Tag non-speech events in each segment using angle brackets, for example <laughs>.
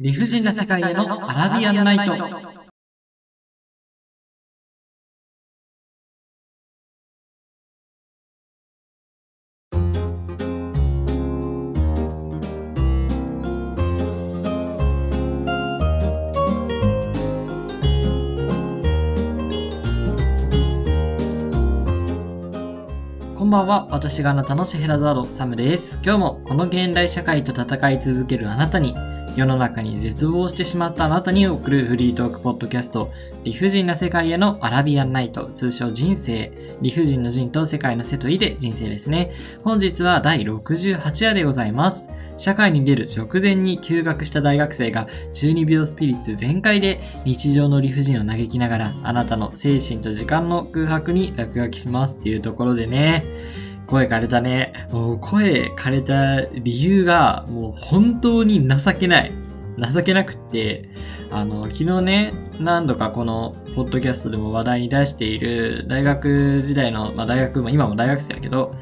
理不尽な世界へのアラビアンナイト。こんばんは。私があなたのシェヘラザード、サムです。今日もこの現代社会と戦い続けるあなたに、世の中に絶望してしまったあなたに送るフリートークポッドキャスト、理不尽な世界へのアラビアンナイト、通称人生、理不尽の人と世界の瀬といで人生ですね。本日は第68話でございます。社会に出る直前に休学した大学生が中二病スピリッツ全開で日常の理不尽を嘆きながらあなたの精神と時間の空白に落書きしますっていうところでね、声枯れたね。もう声枯れた理由がもう本当に情けない。情けなくって、あの、昨日ね、何度かこのポッドキャストでも話題に出している大学時代の、まあ大学、まあ今も大学生だけど、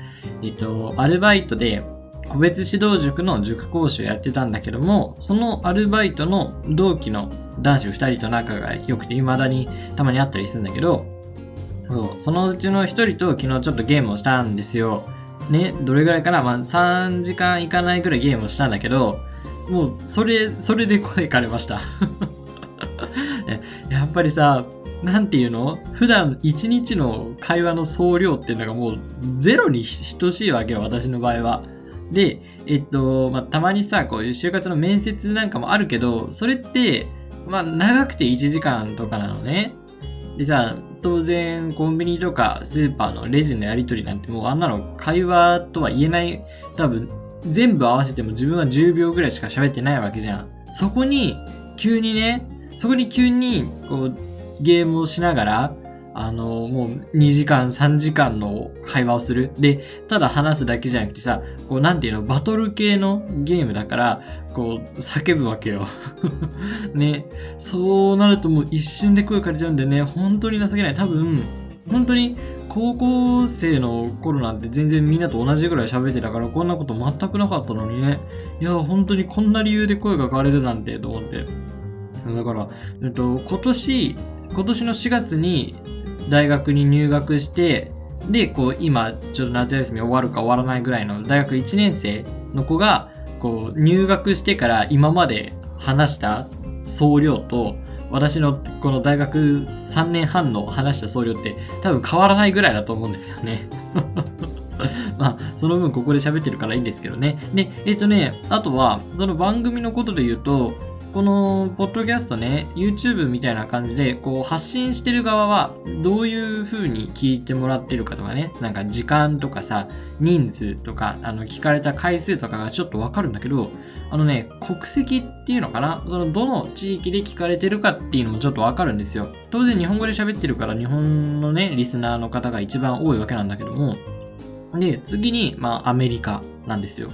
えっと、アルバイトで個別指導塾の塾講師をやってたんだけども、そのアルバイトの同期の男子2人と仲が良くて、未だにたまに会ったりするんだけど、そうそのうちの1人と昨日ちょっとゲームをしたんですよ。ね、どれぐらいかな？まあ3時間いかないぐらいゲームをしたんだけど、もうそれ、それで声枯れました。<laughs> やっぱりさ、なんていうの？普段1日の会話の総量っていうのがもうゼロに等しいわけよ、私の場合は。で、えっと、まあ、たまにさ、こういう就活の面接なんかもあるけど、それって、まあ、長くて1時間とかなのね。でさ、当然、コンビニとかスーパーのレジのやり取りなんてもうあんなの会話とは言えない、多分、全部合わせても自分は10秒ぐらいしか喋ってないわけじゃん。そこに、急にね、そこに急に、こう、ゲームをしながら、あの、もう2時間、3時間の会話をする。で、ただ話すだけじゃなくてさ、こう、なんていうの、バトル系のゲームだから、こう、叫ぶわけよ。<laughs> ね。そうなるともう一瞬で声枯れちゃうんでね、本当に情けない。多分、本当に高校生の頃なんて全然みんなと同じぐらい喋ってたから、こんなこと全くなかったのにね。いや、本当にこんな理由で声が枯れるなんて、と思って。だから、えっと、今年、今年の4月に大学に入学して、で、こう、今、ちょっと夏休み終わるか終わらないぐらいの大学1年生の子が、こう、入学してから今まで話した総量と、私のこの大学3年半の話した総量って多分変わらないぐらいだと思うんですよね。<laughs> まあ、その分ここで喋ってるからいいんですけどね。で、えっ、とね、あとは、その番組のことで言うと、このポッドキャストね、YouTube みたいな感じで、こう発信してる側はどういう風に聞いてもらってるかとかね、なんか時間とかさ、人数とか、あの、聞かれた回数とかがちょっとわかるんだけど、あのね、国籍っていうのかなその、どの地域で聞かれてるかっていうのもちょっとわかるんですよ。当然日本語で喋ってるから、日本のね、リスナーの方が一番多いわけなんだけども、で、次に、まあ、アメリカなんですよ。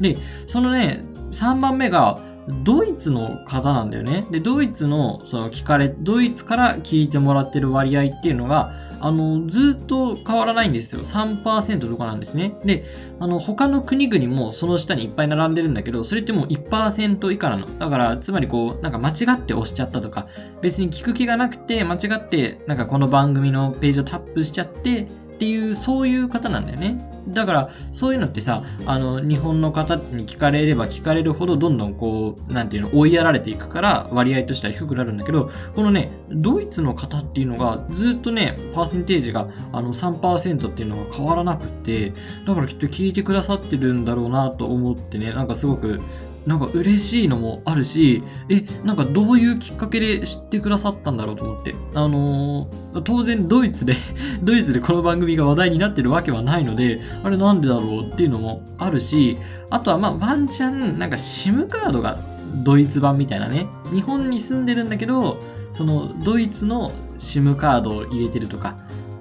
で、そのね、3番目が、ドイツの方なんだよね。で、ドイツの、その聞かれ、ドイツから聞いてもらってる割合っていうのが、あの、ずっと変わらないんですよ。3%とかなんですね。で、あの、他の国々もその下にいっぱい並んでるんだけど、それってもう1%以下なの。だから、つまりこう、なんか間違って押しちゃったとか、別に聞く気がなくて、間違って、なんかこの番組のページをタップしちゃって、っていう、そういう方なんだよね。だから、そういうのってさ、あの、日本の方に聞かれれば聞かれるほど、どんどんこう、なんていうの、追いやられていくから、割合としては低くなるんだけど、このね、ドイツの方っていうのが、ずっとね、パーセンテージが、あの、3%っていうのが変わらなくって、だからきっと聞いてくださってるんだろうなと思ってね、なんかすごく、なんか嬉しいのもあるし、え、なんかどういうきっかけで知ってくださったんだろうと思って。あのー当然ドイツで <laughs> ドイツでこの番組が話題になってるわけはないので、あれなんでだろうっていうのもあるし、あとはまあワンチャン、なんか SIM カードがドイツ版みたいなね、日本に住んでるんだけど、そのドイツの SIM カードを入れてるとか、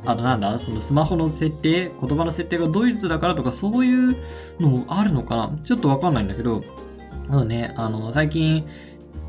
あとなんだ、そのスマホの設定、言葉の設定がドイツだからとかそういうのもあるのかなちょっとわかんないんだけど、あのね、あの、最近、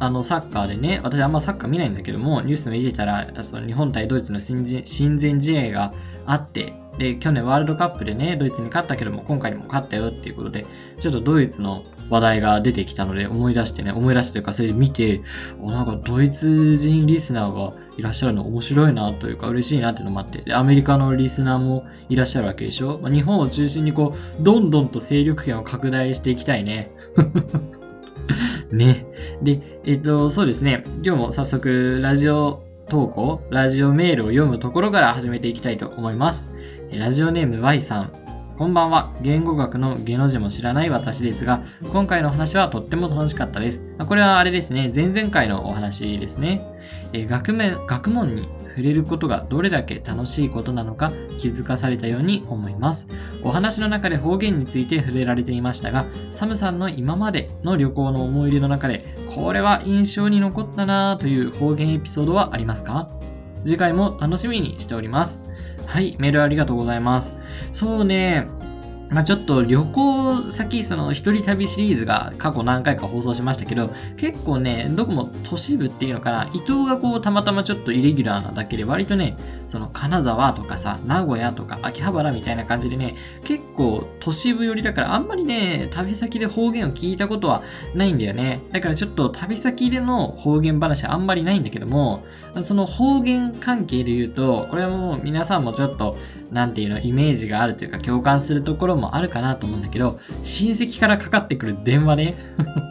あの、サッカーでね、私あんまサッカー見ないんだけども、ニュース見てたら、その日本対ドイツの親善親善試合があって、で、去年ワールドカップでね、ドイツに勝ったけども、今回にも勝ったよっていうことで、ちょっとドイツの話題が出てきたので思い出してね、思い出してというかそれで見て、おなんかドイツ人リスナーがいらっしゃるの面白いなというか嬉しいなっていうのもあって、でアメリカのリスナーもいらっしゃるわけでしょ、まあ、日本を中心にこう、どんどんと勢力圏を拡大していきたいね。<laughs> ね。で、えっ、と、そうですね。今日も早速ラジオ投稿、ラジオメールを読むところから始めていきたいと思います。ラジオネーム Y さん。こんばんは。言語学の芸能字も知らない私ですが、今回の話はとっても楽しかったです。これはあれですね、前々回のお話ですね。え学面学問に触れることがどれだけ楽しいことなのか気づかされたように思います。お話の中で方言について触れられていましたが、サムさんの今までの旅行の思い出の中で、これは印象に残ったなぁという方言エピソードはありますか？次回も楽しみにしております。はい、メールありがとうございます。そうね、まあ、ちょっと旅行先、その一人旅シリーズが過去何回か放送しましたけど、結構ね、どこも都市部っていうのかな、伊東がこうたまたまちょっとイレギュラーなだけで、割とね、その金沢とかさ、名古屋とか秋葉原みたいな感じでね、結構都市部寄りだからあんまりね、旅先で方言を聞いたことはないんだよね。だからちょっと旅先での方言話あんまりないんだけども、その方言関係で言うと、これはもう皆さんもちょっと、なんていうの、イメージがあるというか共感するところもあるかなと思うんだけど、親戚からかかってくる電話ね。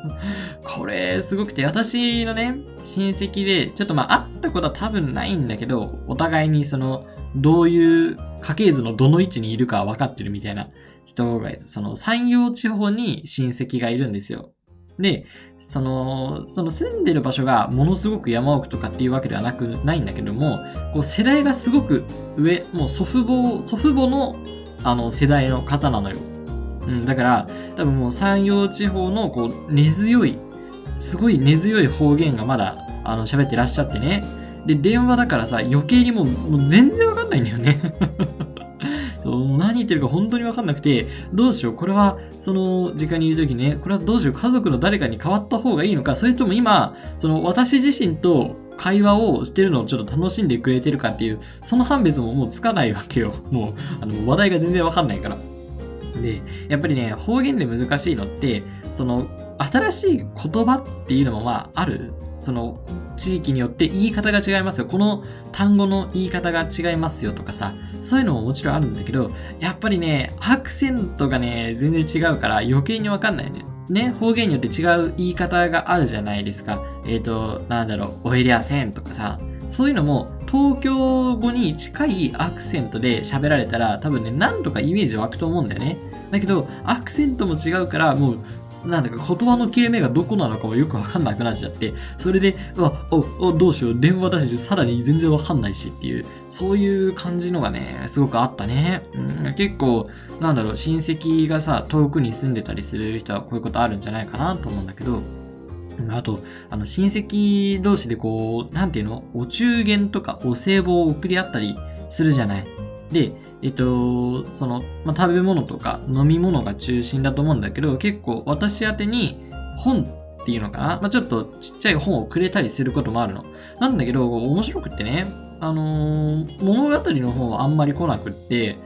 <laughs> これ、すごくて、私のね、親戚で、ちょっとまあ、会ったことは多分ないんだけど、お互いにその、どういう家系図のどの位置にいるか分かってるみたいな人が、その山陽地方に親戚がいるんですよ。で、その、その住んでる場所がものすごく山奥とかっていうわけではなく、ないんだけども、こう世代がすごく上、もう祖父母、祖父母のあの世代の方なのよ。うん、だから、多分もう山陽地方のこう根強い、すごい根強い方言がまだあの喋ってらっしゃってね。で、電話だからさ、余計にもうもう全然わかんないんだよね <laughs> 何言ってるか本当にわかんなくて、どうしよう、これは、その、時間にいるときね、これはどうしよう、家族の誰かに変わった方がいいのか、それとも今、その、私自身と会話をしてるのをちょっと楽しんでくれてるかっていう、その判別ももうつかないわけよ。もう、あの、話題が全然わかんないから。で、やっぱりね、方言で難しいのって、その、新しい言葉っていうのもまあある。その、地域によって言い方が違いますよ。この単語の言い方が違いますよとかさ、そういうのももちろんあるんだけど、やっぱりね、アクセントがね、全然違うから余計にわかんないね。ね、方言によって違う言い方があるじゃないですか。えっ、ー、と、なんだろう、おえりゃせんとかさ、そういうのも東京語に近いアクセントで喋られたら多分ね、なんとかイメージ湧くと思うんだよね。だけど、アクセントも違うから、もうなんだか言葉の切れ目がどこなのかもよくわかんなくなっちゃって、それで、うわ、お、お、どうしよう、電話だし、さらに全然わかんないしっていう、そういう感じのがね、すごくあったね。うん、結構、なんだろう、親戚がさ、遠くに住んでたりする人はこういうことあるんじゃないかなと思うんだけど、あと、あの、親戚同士でこう、なんていうのお中元とかお歳暮を送り合ったりするじゃない。で、えっと、その、まあ、食べ物とか飲み物が中心だと思うんだけど、結構私宛に本っていうのかな？まあ、ちょっとちっちゃい本をくれたりすることもあるの。なんだけど、面白くってね、あのー、物語の本はあんまり来なくって、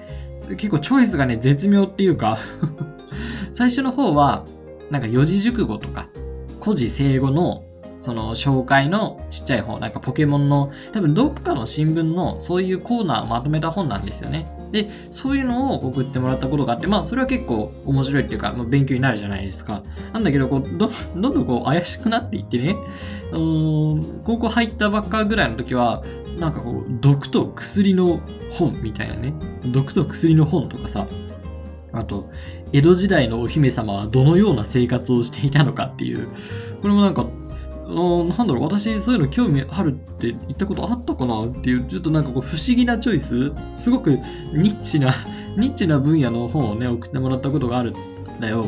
結構チョイスがね、絶妙っていうか <laughs> 最初の方は、なんか四字熟語とか、古事成語のその紹介のちっちゃい本、なんかポケモンの、多分どっかの新聞のそういうコーナーをまとめた本なんですよね。で、そういうのを送ってもらったことがあって、まあそれは結構面白いっていうか、まあ、勉強になるじゃないですか。なんだけど、こう、ど、どんどんこう怪しくなっていってね、高校入ったばっかぐらいの時は、なんかこう、毒と薬の本みたいなね、毒と薬の本とかさ、あと、江戸時代のお姫様はどのような生活をしていたのかっていう、これもなんかなんだろう、私そういうの興味あるって言ったことあったかなっていう、ちょっとなんかこう不思議なチョイスすごくニッチな、<laughs> ニッチな分野の本をね、送ってもらったことがあるんだよ。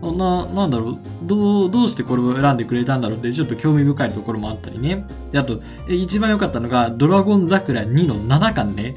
な、なんだろう、どう、どうしてこれを選んでくれたんだろうって、ちょっと興味深いところもあったりね。で、あと、一番良かったのが、ドラゴン桜2の7巻ね。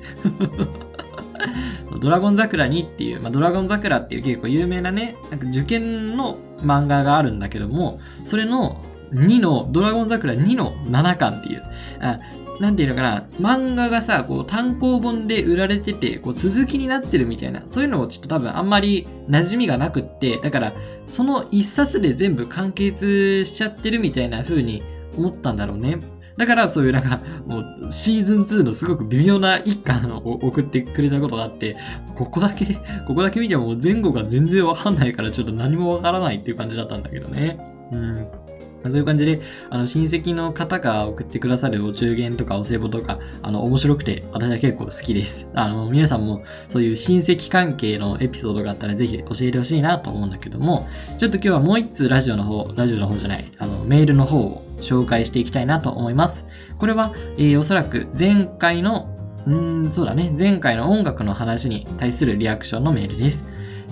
<laughs> ドラゴン桜2っていう、まあ、ドラゴン桜っていう結構有名なね、なんか受験の漫画があるんだけども、それの2の、ドラゴン桜2の7巻っていう、あなんていうのかな、漫画がさ、こう単行本で売られてて、こう続きになってるみたいな、そういうのをちょっと多分あんまり馴染みがなくって、だからその一冊で全部完結しちゃってるみたいな風に思ったんだろうね。だからそういうなんか、もうシーズン2のすごく微妙な一巻を送ってくれたことがあって、ここだけ、ここだけ見ても前後が全然わかんないからちょっと何もわからないっていう感じだったんだけどね。うん。そういう感じで、あの、親戚の方が送ってくださるお中元とかお歳暮とか、あの、面白くて、私は結構好きです。あの、皆さんもそういう親戚関係のエピソードがあったらぜひ教えてほしいなと思うんだけども、ちょっと今日はもう一通ラジオの方、ラジオの方じゃない、あの、メールの方を紹介していきたいなと思います。これは、えー、おそらく前回の、んーそうだね、前回の音楽の話に対するリアクションのメールです。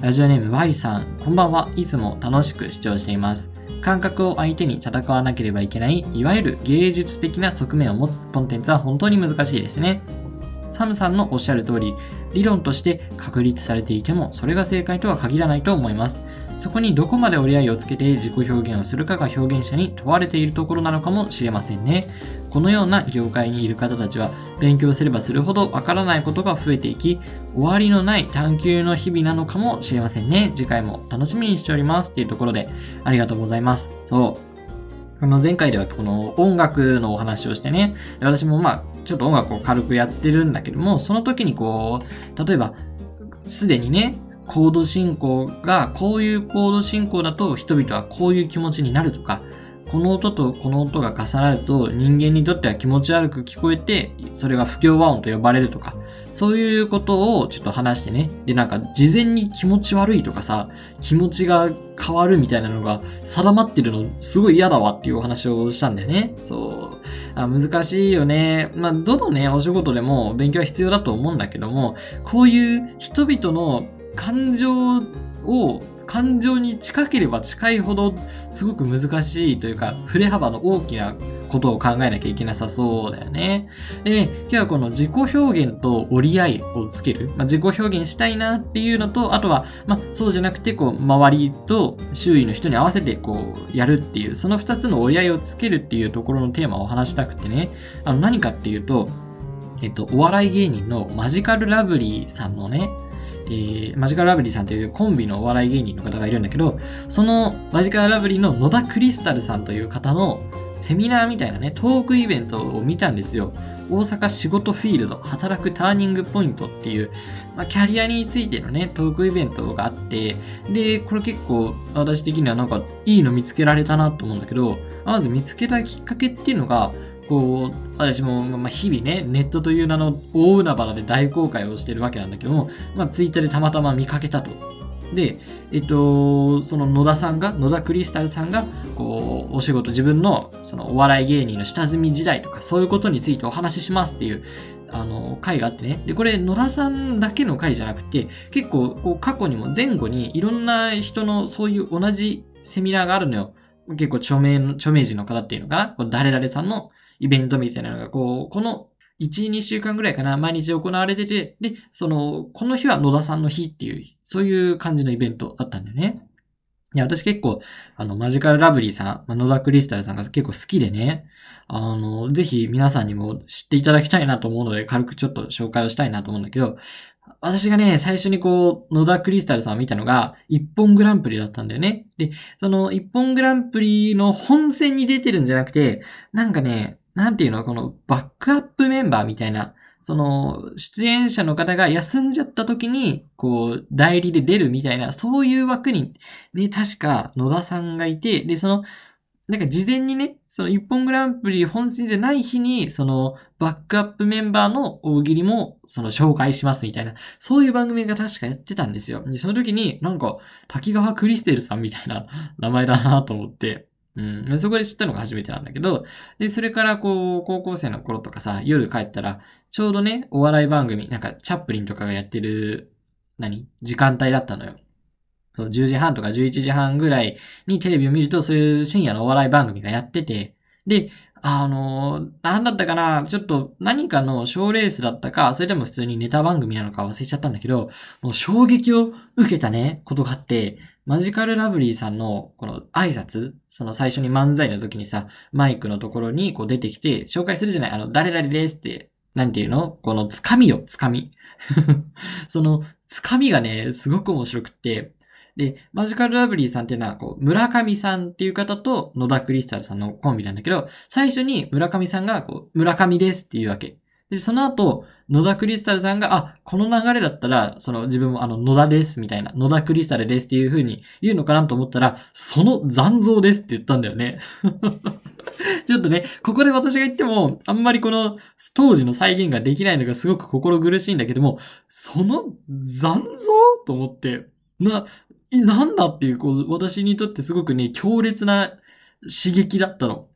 ラジオネーム Y さん、こんばんは。いつも楽しく視聴しています。感覚を相手に戦わなければいけない、いわゆる芸術的な側面を持つコンテンツは本当に難しいですね。サムさんのおっしゃる通り、理論として確立されていても、それが正解とは限らないと思います。そこにどこまで折り合いをつけて自己表現をするかが表現者に問われているところなのかもしれませんね。このような業界にいる方たちは勉強すればするほどわからないことが増えていき、終わりのない探求の日々なのかもしれませんね。次回も楽しみにしております。っていうところでありがとうございます。そう。この前回ではこの音楽のお話をしてね、私もまあちょっと音楽を軽くやってるんだけども、その時にこう、例えば、すでにね、コード進行がこういうコード進行だと人々はこういう気持ちになるとか、この音とこの音が重なると人間にとっては気持ち悪く聞こえて、それが不協和音と呼ばれるとか、そういうことをちょっと話してね。で、なんか事前に気持ち悪いとかさ、気持ちが変わるみたいなのが定まってるのすごい嫌だわっていうお話をしたんだよね。そう。あ難しいよね。まあ、どのね、お仕事でも勉強は必要だと思うんだけども、こういう人々の感情を感情に近ければ近いほどすごく難しいというか振れ幅の大きなことを考えなきゃいけなさそうだよね。でね、今日はこの自己表現と折り合いをつける。まあ、自己表現したいなっていうのと、あとは、まあ、そうじゃなくて、こう、周りと周囲の人に合わせて、こう、やるっていう、その二つの折り合いをつけるっていうところのテーマを話したくてね、あの、何かっていうと、えっと、お笑い芸人のマジカルラブリーさんのね、えー、マジカルラブリーさんというコンビのお笑い芸人の方がいるんだけど、そのマジカルラブリーの野田クリスタルさんという方のセミナーみたいなね、トークイベントを見たんですよ。大阪仕事フィールド、働くターニングポイントっていう、まあ、キャリアについてのね、トークイベントがあって、で、これ結構私的にはなんかいいの見つけられたなと思うんだけど、まず見つけたきっかけっていうのが、こう、私も、まあ、日々ね、ネットという名の大海原で大公開をしてるわけなんだけども、まあ、ツイッターでたまたま見かけたと。で、えっと、その野田さんが、野田クリスタルさんが、こう、お仕事、自分の、そのお笑い芸人の下積み時代とか、そういうことについてお話ししますっていう、あの、回があってね。で、これ、野田さんだけの回じゃなくて、結構、こう、過去にも前後にいろんな人のそういう同じセミナーがあるのよ。結構著名、著名人の方っていうのかな誰々さんのイベントみたいなのが、こう、この1、2週間ぐらいかな、毎日行われてて、で、その、この日は野田さんの日っていう、そういう感じのイベントだったんだよね。いや、私結構、あの、マジカルラブリーさん、野田クリスタルさんが結構好きでね、あの、ぜひ皆さんにも知っていただきたいなと思うので、軽くちょっと紹介をしたいなと思うんだけど、私がね、最初にこう、野田クリスタルさんを見たのが、一本グランプリだったんだよね。で、その一本グランプリの本戦に出てるんじゃなくて、なんかね、なんていうのこのバックアップメンバーみたいな、その、出演者の方が休んじゃった時に、こう、代理で出るみたいな、そういう枠に、ね、確か野田さんがいて、で、その、なんか事前にね、その一本グランプリ本戦じゃない日に、そのバックアップメンバーの大喜利もその紹介しますみたいな、そういう番組が確かやってたんですよ。で、その時になんか滝川クリステルさんみたいな名前だなと思って、うん。そこで知ったのが初めてなんだけど、で、それからこう、高校生の頃とかさ、夜帰ったら、ちょうどね、お笑い番組、なんか、チャップリンとかがやってる、何？時間帯だったのよ。そう10時半とか11時半ぐらいにテレビを見ると、そういう深夜のお笑い番組がやってて、で、あのなんだったかなちょっと何かの賞レースだったか、それとも普通にネタ番組なのか忘れちゃったんだけど、もう衝撃を受けたね、ことがあって、マジカルラブリーさんのこの挨拶、その最初に漫才の時にさ、マイクのところにこう出てきて紹介するじゃないあの、誰々ですって、なんていうのこのつかみよ、つかみ。<laughs> そのつかみがね、すごく面白くって、で、マジカルラブリーさんっていうのは、こう、村上さんっていう方と野田クリスタルさんのコンビなんだけど、最初に村上さんが、こう、村上ですっていうわけ。で、その後、野田クリスタルさんが、あ、この流れだったら、その自分もあの、野田ですみたいな、野田クリスタルですっていう風に言うのかなと思ったら、その残像ですって言ったんだよね。<laughs> ちょっとね、ここで私が言っても、あんまりこの当時の再現ができないのがすごく心苦しいんだけども、その残像と思って、な、なんだっていう、こう、私にとってすごくね、強烈な刺激だったの。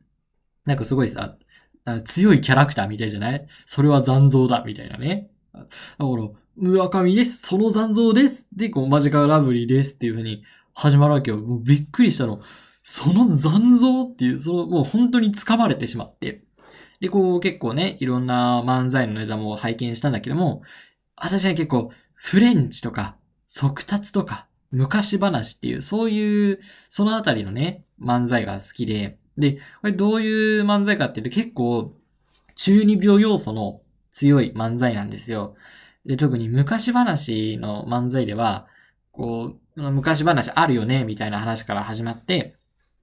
なんかすごいさ、強いキャラクターみたいじゃない？それは残像だ、みたいなね。だから、村上です。その残像です。で、こう、マジカルラブリーですっていう風に始まるわけよ。もうびっくりしたの。その残像っていう、その、もう本当に掴まれてしまって。で、こう、結構ね、いろんな漫才のネタも拝見したんだけども、私は結構、フレンチとか、速達とか、昔話っていう、そういう、そのあたりのね、漫才が好きで、で、これどういう漫才かっていうと結構、中二病要素の強い漫才なんですよ。で、特に昔話の漫才では、こう、昔話あるよね、みたいな話から始まって、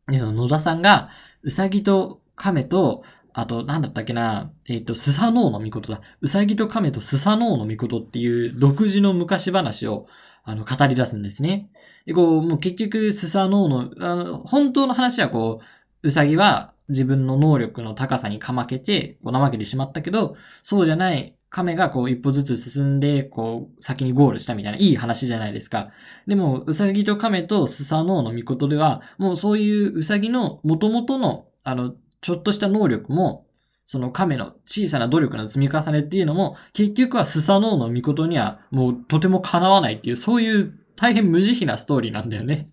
で、その野田さんが、うさぎと亀と、あと、なんだったっけな、えっ、ー、と、スサノオノミコトだ。うさぎと亀とスサノオノミコトっていう独自の昔話を、あの、語り出すんですね。で、こう、もう結局、スサノオノ、あの、本当の話はこう、うさぎは自分の能力の高さにかまけて、こう怠けてしまったけど、そうじゃない亀がこう一歩ずつ進んで、こう先にゴールしたみたいないい話じゃないですか。でも、うさぎと亀とスサノオの御事では、もうそういううさぎの元々の、あの、ちょっとした能力も、その亀の小さな努力の積み重ねっていうのも、結局はスサノオの御事にはもうとても叶わないっていう、そういう大変無慈悲なストーリーなんだよね。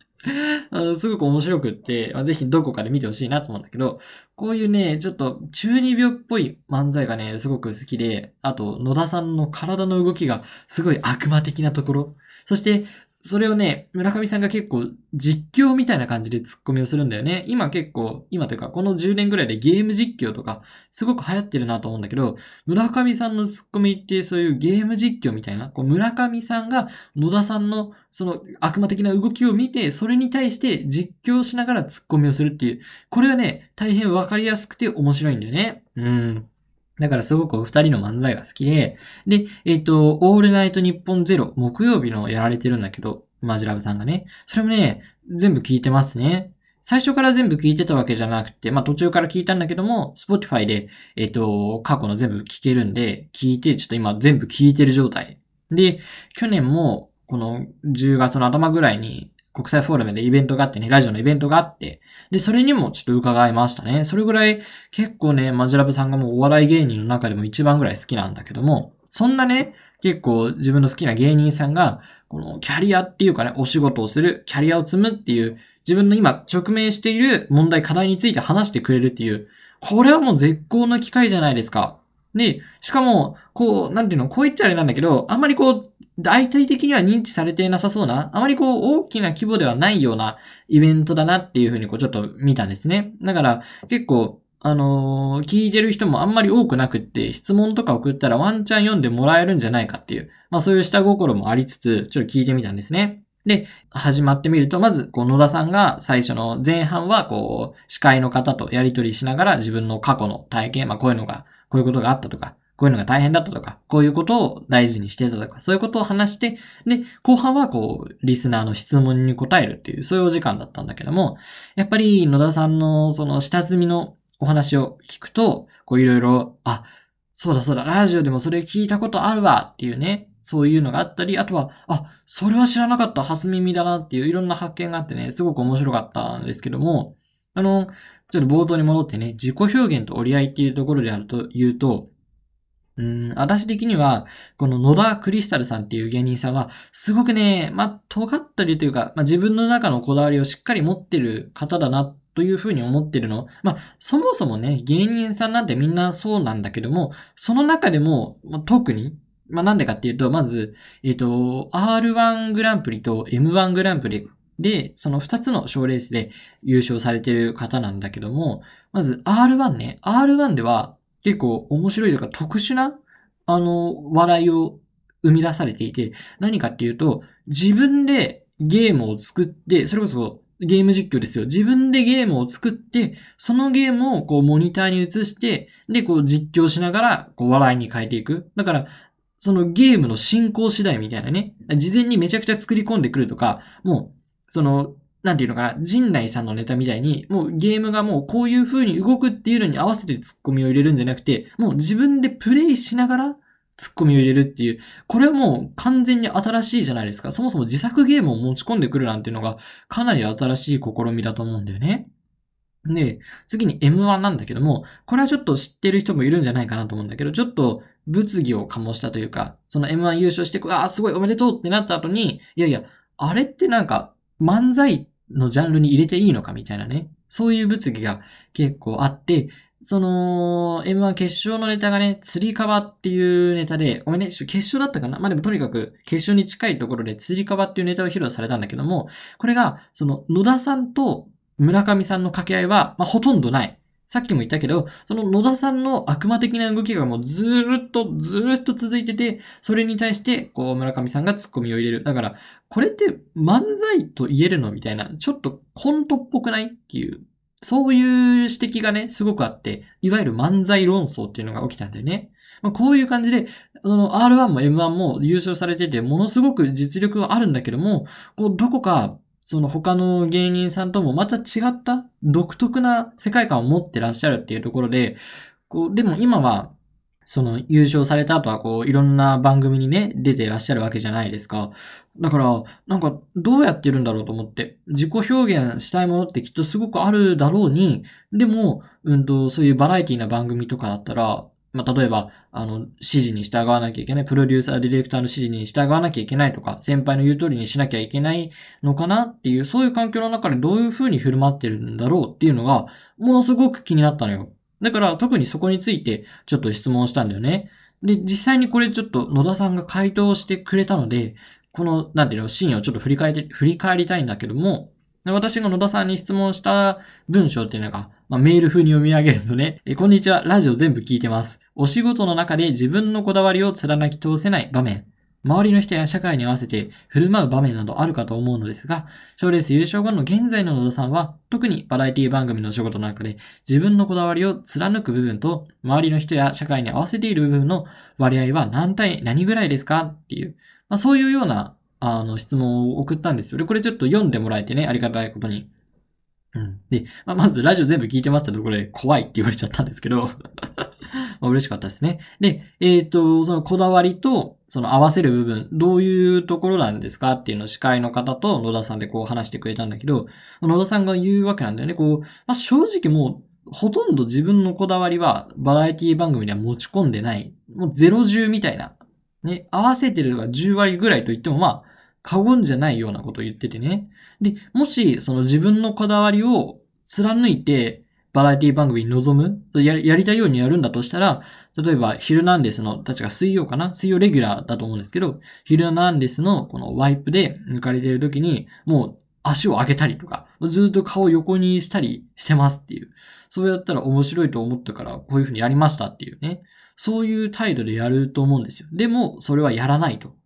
あの、すごく面白くって、ぜひどこかで見てほしいなと思うんだけど、こういうね、ちょっと中二病っぽい漫才がね、すごく好きで、あと、野田さんの体の動きがすごい悪魔的なところ。そして、それをね、村上さんが結構実況みたいな感じでツッコミをするんだよね。今結構、今というかこの10年ぐらいでゲーム実況とかすごく流行ってるなと思うんだけど、村上さんのツッコミってそういうゲーム実況みたいな、こう村上さんが野田さんのその悪魔的な動きを見て、それに対して実況しながらツッコミをするっていう、これがね、大変わかりやすくて面白いんだよね。うん。だからすごくお二人の漫才が好きで、で、えっ、ー、と、オールナイトニッポンゼロ、木曜日のやられてるんだけど、マジラブさんがね。それもね、全部聞いてますね。最初から全部聞いてたわけじゃなくて、まあ途中から聞いたんだけども、Spotify で、えっ、ー、と、過去の全部聞けるんで、聞いて、ちょっと今全部聞いてる状態。で、去年も、この10月の頭ぐらいに、国際フォーラムでイベントがあってね、ラジオのイベントがあって、で、それにもちょっと伺いましたね。それぐらい結構ね、マジラブさんがもうお笑い芸人の中でも一番ぐらい好きなんだけども、そんなね、結構自分の好きな芸人さんが、このキャリアっていうかね、お仕事をする、キャリアを積むっていう、自分の今直面している問題、課題について話してくれるっていう、これはもう絶好の機会じゃないですか。で、しかも、こう、なんていうの、こう言っちゃあれなんだけど、あんまりこう、大体的には認知されていなさそうな、あまりこう大きな規模ではないようなイベントだなっていうふうにこうちょっと見たんですね。だから結構、あのー、聞いてる人もあんまり多くなくって、質問とか送ったらワンチャン読んでもらえるんじゃないかっていう、まあそういう下心もありつつ、ちょっと聞いてみたんですね。で、始まってみると、まず、こう、野田さんが最初の前半は、こう、司会の方とやりとりしながら自分の過去の体験、まあこういうのが、こういうことがあったとか、こういうのが大変だったとか、こういうことを大事にしてたとか、そういうことを話して、で、後半はこう、リスナーの質問に答えるっていう、そういうお時間だったんだけども、やっぱり野田さんのその下積みのお話を聞くと、こういろいろ、あ、そうだそうだ、ラジオでもそれ聞いたことあるわっていうね、そういうのがあったり、あとは、あ、それは知らなかった、初耳だなっていういろんな発見があってね、すごく面白かったんですけども、あの、ちょっと冒頭に戻ってね、自己表現と折り合いっていうところであると言うと、うん、私的には、この野田クリスタルさんっていう芸人さんは、すごくね、まあ、尖ったりというか、まあ、自分の中のこだわりをしっかり持ってる方だな、というふうに思ってるの。まあ、そもそもね、芸人さんなんてみんなそうなんだけども、その中でも、まあ、特に、まあ、なんでかっていうと、まず、えっ、ー、と、R1 グランプリと M1 グランプリで、その2つの賞レースで優勝されてる方なんだけども、まず R1 ね。R1 では結構面白いというか特殊な、あの、笑いを生み出されていて、何かっていうと、自分でゲームを作って、それこそゲーム実況ですよ。自分でゲームを作って、そのゲームをこうモニターに映して、で、こう実況しながら、こう笑いに変えていく。だから、そのゲームの進行次第みたいなね。事前にめちゃくちゃ作り込んでくるとか、もう、その、なんていうのかな、陣内さんのネタみたいに、もうゲームがもうこういう風に動くっていうのに合わせてツッコミを入れるんじゃなくて、もう自分でプレイしながらツッコミを入れるっていう、これはもう完全に新しいじゃないですか。そもそも自作ゲームを持ち込んでくるなんていうのがかなり新しい試みだと思うんだよね。で、次に M1 なんだけども、これはちょっと知ってる人もいるんじゃないかなと思うんだけど、ちょっと物議を醸したというか、その M1 優勝して、ああ、すごいおめでとうってなった後に、いやいや、あれってなんか漫才のジャンルに入れていいのかみたいなね。そういう物議が結構あって、その、M1 決勝のネタがね、釣り革っていうネタで、ごめんね、決勝だったかな？まあ、でもとにかく決勝に近いところで釣り革っていうネタを披露されたんだけども、これが、その野田さんと村上さんの掛け合いは、まあ、ほとんどない。さっきも言ったけど、その野田さんの悪魔的な動きがもうずーっとずーっと続いてて、それに対して、こう村上さんがツッコミを入れる。だから、これって漫才と言えるのみたいな、ちょっとコントっぽくない？っていうそういう指摘がね、すごくあって、いわゆる漫才論争っていうのが起きたんだよね。まあ、こういう感じで、あの、R1 も M1 も優勝されてて、ものすごく実力はあるんだけども、こう、どこか、その他の芸人さんともまた違った独特な世界観を持ってらっしゃるっていうところで、こう、でも今は、その優勝された後はこういろんな番組にね、出てらっしゃるわけじゃないですか。だから、なんかどうやってるんだろうと思って、自己表現したいものってきっとすごくあるだろうに、でも、うんと、そういうバラエティな番組とかだったら、まあ、例えば、あの、指示に従わなきゃいけない、プロデューサー、ディレクターの指示に従わなきゃいけないとか、先輩の言う通りにしなきゃいけないのかなっていう、そういう環境の中でどういう風に振る舞ってるんだろうっていうのが、ものすごく気になったのよ。だから特にそこについてちょっと質問したんだよね。で、実際にこれちょっと野田さんが回答してくれたので、この、なんていうの、シーンをちょっと振り返って、振り返りたいんだけども、私が野田さんに質問した文章っていうのが、まあ、メール風に読み上げるとねえ、こんにちは、ラジオ全部聞いてます。お仕事の中で自分のこだわりを貫き通せない場面。周りの人や社会に合わせて振る舞う場面などあるかと思うのですが、賞レース優勝後の現在の野田さんは、特にバラエティ番組のお仕事の中で自分のこだわりを貫く部分と、周りの人や社会に合わせている部分の割合は何対何ぐらいですかっていう、まあ、そういうようなあの質問を送ったんですよ。で、これちょっと読んでもらえてね、ありがたいことに。うん。で、まあ、まずラジオ全部聞いてますってところで怖いって言われちゃったんですけど <laughs> まあ嬉しかったですね。で、えっ、ー、と、そのこだわりと、その合わせる部分、どういうところなんですかっていうのを司会の方と野田さんでこう話してくれたんだけど、野田さんが言うわけなんだよね。こう、まあ、正直もう、ほとんど自分のこだわりはバラエティ番組には持ち込んでない。もう0-10みたいな。ね、合わせてるのが10割ぐらいと言ってもまあ、過言じゃないようなことを言っててね。で、もし、その自分のこだわりを貫いて、バラエティ番組に臨むややりたいようにやるんだとしたら、例えば、ヒルナンデスの、たちが水曜かな？水曜レギュラーだと思うんですけど、ヒルナンデスのこのワイプで抜かれてる時に、もう足を上げたりとか、ずっと顔を横にしたりしてますっていう。そうやったら面白いと思ったから、こういうふうにやりましたっていうね。そういう態度でやると思うんですよ。でも、それはやらないと。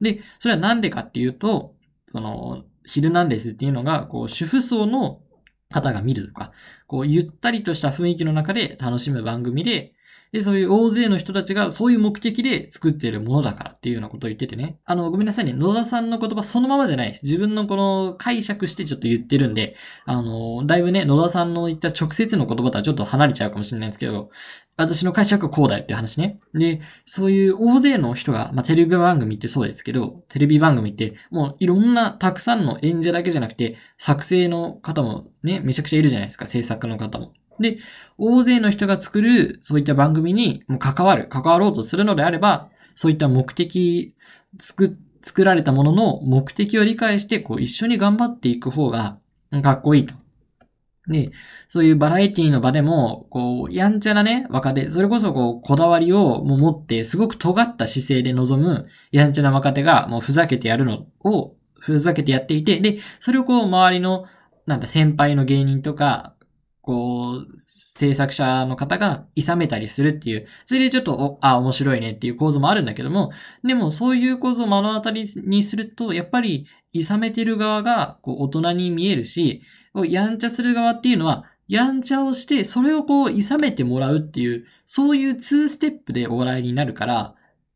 で、それはなんでかっていうと、その、ヒルナンデスっていうのが、こう、主婦層の方が見るとか、こう、ゆったりとした雰囲気の中で楽しむ番組で、で、そういう大勢の人たちがそういう目的で作っているものだからっていうようなことを言っててね。あの、ごめんなさいね。野田さんの言葉そのままじゃないです。自分のこの解釈してちょっと言ってるんで、あの、だいぶね、野田さんの言った直接の言葉とはちょっと離れちゃうかもしれないんですけど、私の解釈はこうだよっていう話ね。で、そういう大勢の人が、まあ、テレビ番組ってそうですけど、テレビ番組って、もういろんなたくさんの演者だけじゃなくて、作成の方もね、めちゃくちゃいるじゃないですか、制作の方も。で、大勢の人が作る、そういった番組にも関わる、関わろうとするのであれば、そういった目的、作、作られたものの目的を理解して、こう一緒に頑張っていく方がかっこいいと。で、そういうバラエティの場でも、こう、やんちゃなね、若手、それこそこう、こだわりをも持って、すごく尖った姿勢で臨む、やんちゃな若手が、もうふざけてやるのを、ふざけてやっていて、で、それをこう、周りの、なんだ、先輩の芸人とか、こう、制作者の方が諌めたりするっていう、それでちょっと、お、あ、面白いねっていう構図もあるんだけども、でもそういう構図を目の当たりにすると、やっぱり、諌めてる側が、こう、大人に見えるし、やんちゃする側っていうのは、やんちゃをして、それをこう、諌めてもらうっていう、そういう2ステップでお笑いになるから、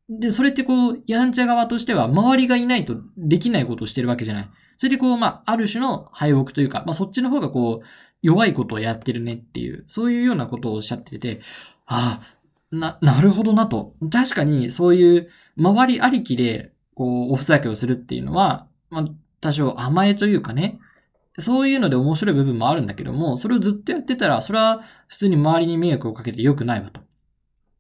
で、それってこう、やんちゃ側としては、周りがいないとできないことをしてるわけじゃない。それでこう、まあ、ある種の敗北というか、まあ、そっちの方がこう、弱いことをやってるねっていう、そういうようなことをおっしゃってて、ああ、な、なるほどなと。確かに、そういう、周りありきで、こう、おふざけをするっていうのは、まあ、多少甘えというかね、そういうので面白い部分もあるんだけども、それをずっとやってたら、それは普通に周りに迷惑をかけて良くないわと。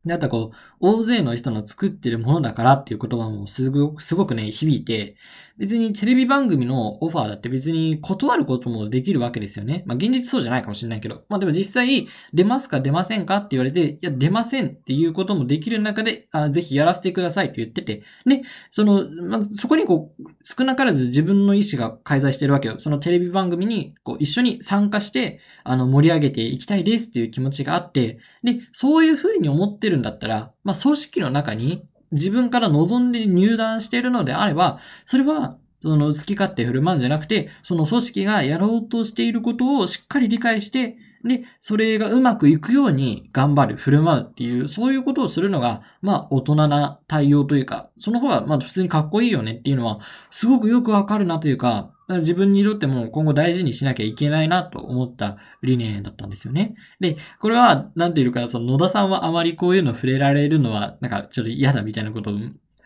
で、あとこう、大勢の人の作ってるものだからっていう言葉もすごく、すごくね、響いて、別にテレビ番組のオファーだって別に断ることもできるわけですよね。まあ現実そうじゃないかもしれないけど。まあでも実際、出ますか出ませんかって言われて、いや、出ませんっていうこともできる中で、あぜひやらせてくださいって言ってて、で、その、まあ、そこにこう、少なからず自分の意思が介在してるわけよ。そのテレビ番組にこう一緒に参加して、あの、盛り上げていきたいですっていう気持ちがあって、で、そういうふうに思ってるんだったら、まあ組織の中に自分から望んで入団しているのであれば、それは、その好き勝手振る舞うんじゃなくて、その組織がやろうとしていることをしっかり理解して、で、それがうまくいくように頑張る、振る舞うっていう、そういうことをするのが、まあ、大人な対応というか、その方が、まあ、普通にかっこいいよねっていうのは、すごくよくわかるなというか、自分にとっても今後大事にしなきゃいけないなと思った理念だったんですよね。で、これは、なんていうか、その野田さんはあまりこういうの触れられるのは、なんかちょっと嫌だみたいなことを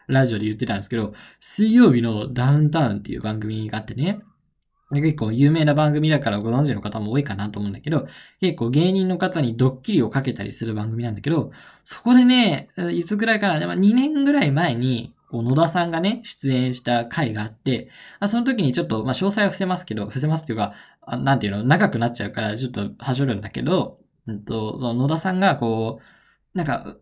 ラジオで言ってたんですけど、水曜日のダウンタウンっていう番組があってね、結構有名な番組だからご存知の方も多いかなと思うんだけど、結構芸人の方にドッキリをかけたりする番組なんだけど、そこでね、いつぐらいかな、2年ぐらい前に、野田さんがね、出演した回があって、その時にちょっと、まあ、詳細は伏せますけど、伏せますっていうか、なんていうの、長くなっちゃうから、ちょっとはしょるんだけど、うんと、その野田さんがこう、なんか、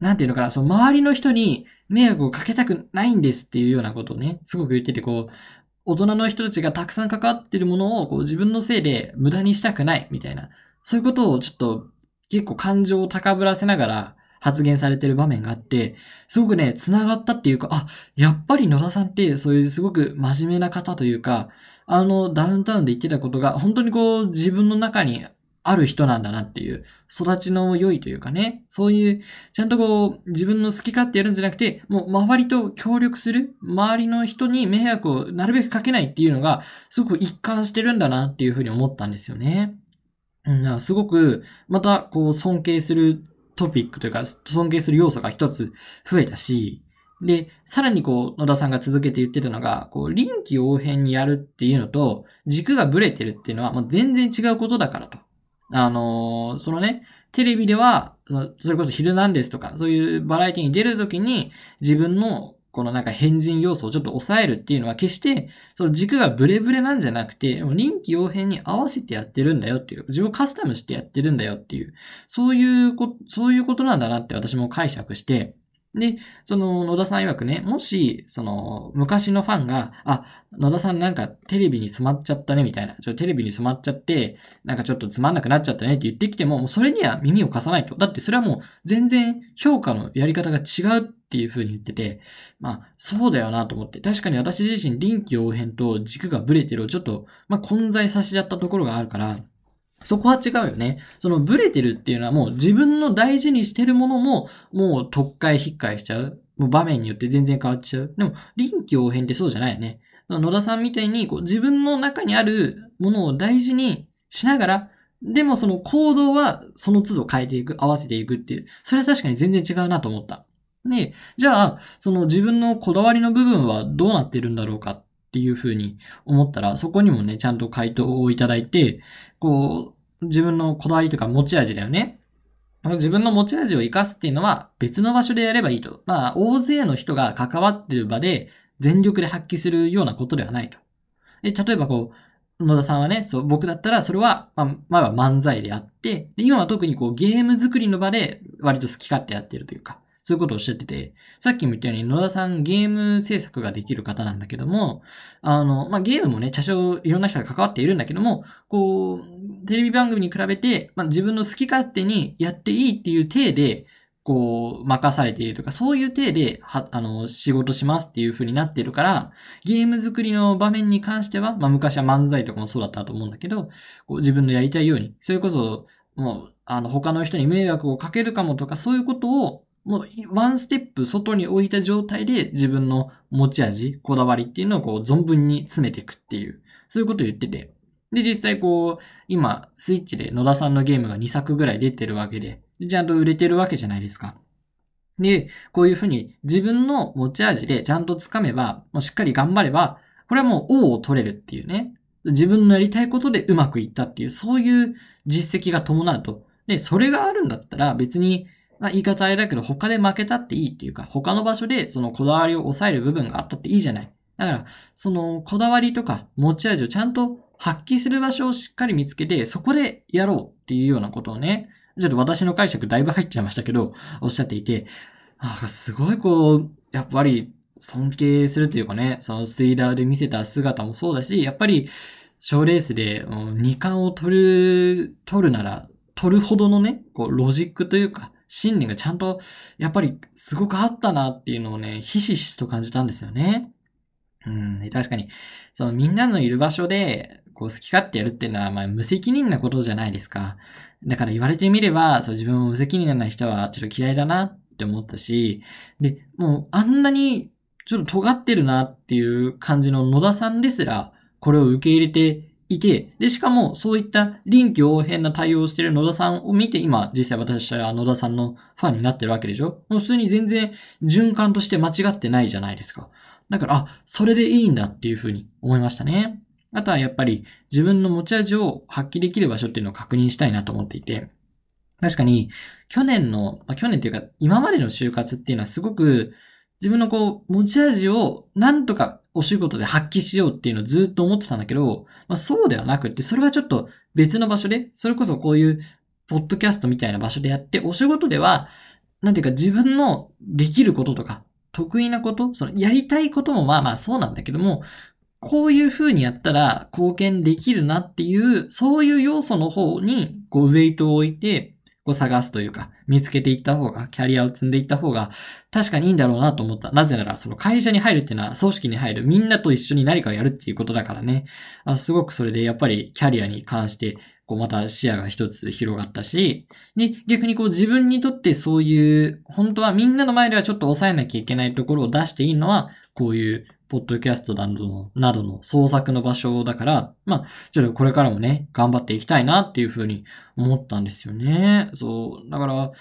なんていうのかな、その周りの人に迷惑をかけたくないんですっていうようなことをね、すごく言ってて、こう、大人の人たちがたくさん関わってるものをこう自分のせいで無駄にしたくないみたいな、そういうことをちょっと結構感情を高ぶらせながら発言されてる場面があって、すごくね、繋がったっていうか、あ、やっぱり野田さんってそういうすごく真面目な方というか、あのダウンタウンで言ってたことが本当にこう自分の中にある人なんだなっていう、育ちの良いというかね、そういう、ちゃんとこう、自分の好き勝手やるんじゃなくて、もう周りと協力する、周りの人に迷惑をなるべくかけないっていうのが、すごく一貫してるんだなっていうふうに思ったんですよね。うん、すごく、また、こう、尊敬するトピックというか、尊敬する要素が一つ増えたし、で、さらにこう、野田さんが続けて言ってたのが、こう、臨機応変にやるっていうのと、軸がブレてるっていうのは、もう全然違うことだからと。あのー、そのね、テレビでは、それこそヒルナンデスとか、そういうバラエティに出るときに、自分のこのなんか変人要素をちょっと抑えるっていうのは決して、その軸がブレブレなんじゃなくて、臨機応変に合わせてやってるんだよっていう、自分をカスタムしてやってるんだよっていう、そういうこと、そういうことなんだなって私も解釈して、で、その野田さん曰くね、もし、その昔のファンが、あ、野田さんなんかテレビに染まっちゃったねみたいな、ちょテレビに染まっちゃって、なんかちょっとつまんなくなっちゃったねって言ってきても、もうそれには耳を貸さないと。だってそれはもう全然評価のやり方が違うっていう風に言ってて、まあ、そうだよなと思って。確かに私自身臨機応変と軸がブレてるをちょっと、まあ、混在させちゃったところがあるから、そこは違うよね。そのブレてるっていうのはもう自分の大事にしてるものももう特会引っかえしちゃう。もう場面によって全然変わっちゃう。でも臨機応変ってそうじゃないよね。野田さんみたいにこう自分の中にあるものを大事にしながら、でもその行動はその都度変えていく、合わせていくっていう。それは確かに全然違うなと思った。で、じゃあ、その自分のこだわりの部分はどうなってるんだろうかっていうふうに思ったら、そこにもね、ちゃんと回答をいただいて、こう、自分のこだわりとか持ち味だよね。自分の持ち味を活かすっていうのは別の場所でやればいいと。まあ、大勢の人が関わってる場で全力で発揮するようなことではないと。で例えばこう、野田さんはね、そう、僕だったらそれは、まあ、前は漫才であって、で、今は特にこうゲーム作りの場で割と好き勝手やってるというか、そういうことをおっしゃってて、さっきも言ったように野田さんゲーム制作ができる方なんだけども、あの、まあ、ゲームもね、多少いろんな人が関わっているんだけども、こう、テレビ番組に比べて、まあ、自分の好き勝手にやっていいっていう体で、こう、任されているとか、そういう体で、は、あの、仕事しますっていう風になっているから、ゲーム作りの場面に関しては、まあ昔は漫才とかもそうだったと思うんだけど、こう自分のやりたいように、それこそ、もう、あの、他の人に迷惑をかけるかもとか、そういうことを、もう、ワンステップ外に置いた状態で自分の持ち味、こだわりっていうのをこう、存分に詰めていくっていう、そういうことを言ってて。で、実際こう、今、スイッチで野田さんのゲームが2作ぐらい出てるわけで、ちゃんと売れてるわけじゃないですか。で、こういうふうに自分の持ち味でちゃんと掴めば、もうしっかり頑張れば、これはもう王を取れるっていうね。自分のやりたいことでうまくいったっていう、そういう実績が伴うと。で、それがあるんだったら別に、まあ言い方あれだけど他で負けたっていいっていうか、他の場所でそのこだわりを抑える部分があったっていいじゃない。だから、そのこだわりとか持ち味をちゃんと発揮する場所をしっかり見つけて、そこでやろうっていうようなことをね、ちょっと私の解釈だいぶ入っちゃいましたけど、おっしゃっていて、なんかすごいこう、やっぱり尊敬するというかね、そのスイダーで見せた姿もそうだし、やっぱり、賞レースで2冠を取る、取るなら、取るほどのね、こう、ロジックというか、信念がちゃんと、やっぱりすごくあったなっていうのをね、ひしひしと感じたんですよね。うん、確かに、そのみんなのいる場所で、こう好き勝手やるっていうのは、まあ無責任なことじゃないですか。だから言われてみれば、そう自分も無責任な人はちょっと嫌いだなって思ったし、で、もうあんなにちょっと尖ってるなっていう感じの野田さんですら、これを受け入れていて、で、しかもそういった臨機応変な対応をしている野田さんを見て、今、実際私は野田さんのファンになってるわけでしょ？もう普通に全然循環として間違ってないじゃないですか。だから、あ、それでいいんだっていうふうに思いましたね。あとはやっぱり自分の持ち味を発揮できる場所っていうのを確認したいなと思っていて、確かに去年の、まあ、去年っていうか今までの就活っていうのはすごく自分のこう持ち味をなんとかお仕事で発揮しようっていうのをずっと思ってたんだけど、まあ、そうではなくって、それはちょっと別の場所で、それこそこういうポッドキャストみたいな場所でやって、お仕事では、なんていうか自分のできることとか、得意なこと、そのやりたいこともまあまあそうなんだけども、こういう風にやったら貢献できるなっていう、そういう要素の方に、こう、ウェイトを置いて、こう探すというか、見つけていった方が、キャリアを積んでいった方が、確かにいいんだろうなと思った。なぜなら、その会社に入るっていうのは、組織に入る、みんなと一緒に何かをやるっていうことだからね。あすごくそれで、やっぱりキャリアに関して、こうまた視野が一つ広がったし、で、逆にこう自分にとってそういう、本当はみんなの前ではちょっと抑えなきゃいけないところを出していいのは、こういうポッドキャストなどの、などの創作の場所だから、まあ、ちょっとこれからもね、頑張っていきたいなっていうふうに思ったんですよね。そう。だから、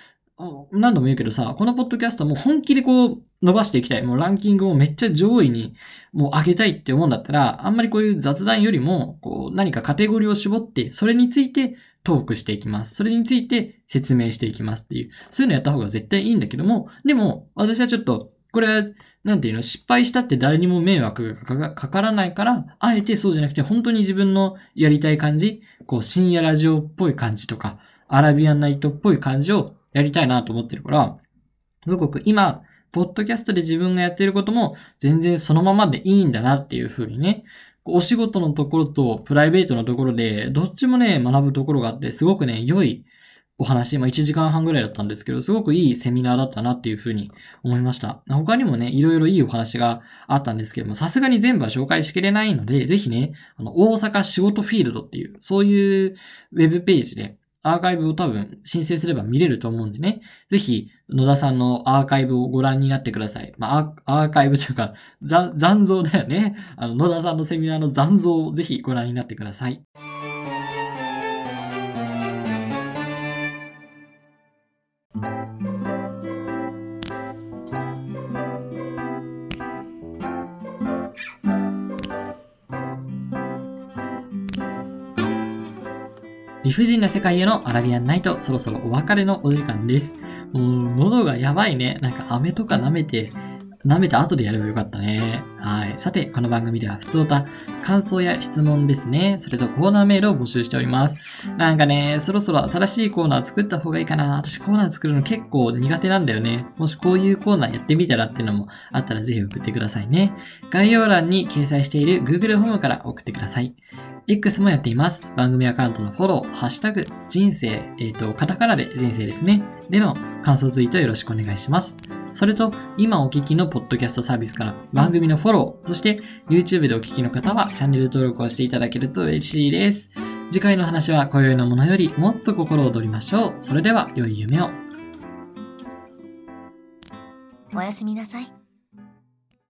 何度も言うけどさ、このポッドキャストも本気でこう伸ばしていきたい。もうランキングをめっちゃ上位にもう上げたいって思うんだったら、あんまりこういう雑談よりも、こう何かカテゴリーを絞って、それについてトークしていきます。それについて説明していきますっていう、そういうのやった方が絶対いいんだけども、でも、私はちょっと、これはなんていうの、失敗したって誰にも迷惑がかからないから、あえてそうじゃなくて、本当に自分のやりたい感じ、こう、深夜ラジオっぽい感じとか、アラビアンナイトっぽい感じをやりたいなと思ってるから、すごく今、ポッドキャストで自分がやってることも全然そのままでいいんだなっていう風にね、お仕事のところとプライベートのところで、どっちもね、学ぶところがあって、すごくね、良いお話、まあ1時間半ぐらいだったんですけど、すごくいいセミナーだったなっていうふうに思いました。他にもね、いろいろいいお話があったんですけども、さすがに全部は紹介しきれないので、ぜひね、あの、大阪仕事フィールドっていう、そういうウェブページで、アーカイブを多分申請すれば見れると思うんでね。ぜひ、野田さんのアーカイブをご覧になってください。まあ、アーカイブというか、残像だよね。あの、野田さんのセミナーの残像をぜひご覧になってください。理不尽な世界へのアラビアンナイト、そろそろお別れのお時間です。もう、喉がやばいね。なんか飴とか舐めて、舐めた後でやればよかったね。はい。さて、この番組では普通た感想や質問ですね。それとコーナーメールを募集しております。なんかね、そろそろ新しいコーナー作った方がいいかな。私コーナー作るの結構苦手なんだよね。もしこういうコーナーやってみたらっていうのもあったらぜひ送ってくださいね。概要欄に掲載している Google ホームから送ってください。X もやっています。番組アカウントのフォロー、ハッシュタグ、人生、えっ、と、カタカナで人生ですね。での感想ツイートよろしくお願いします。それと、今お聞きのポッドキャストサービスから番組のフォロー、そして YouTube でお聞きの方はチャンネル登録をしていただけると嬉しいです。次回の話は今宵のものよりもっと心躍りましょう。それでは良い夢を。おやすみなさい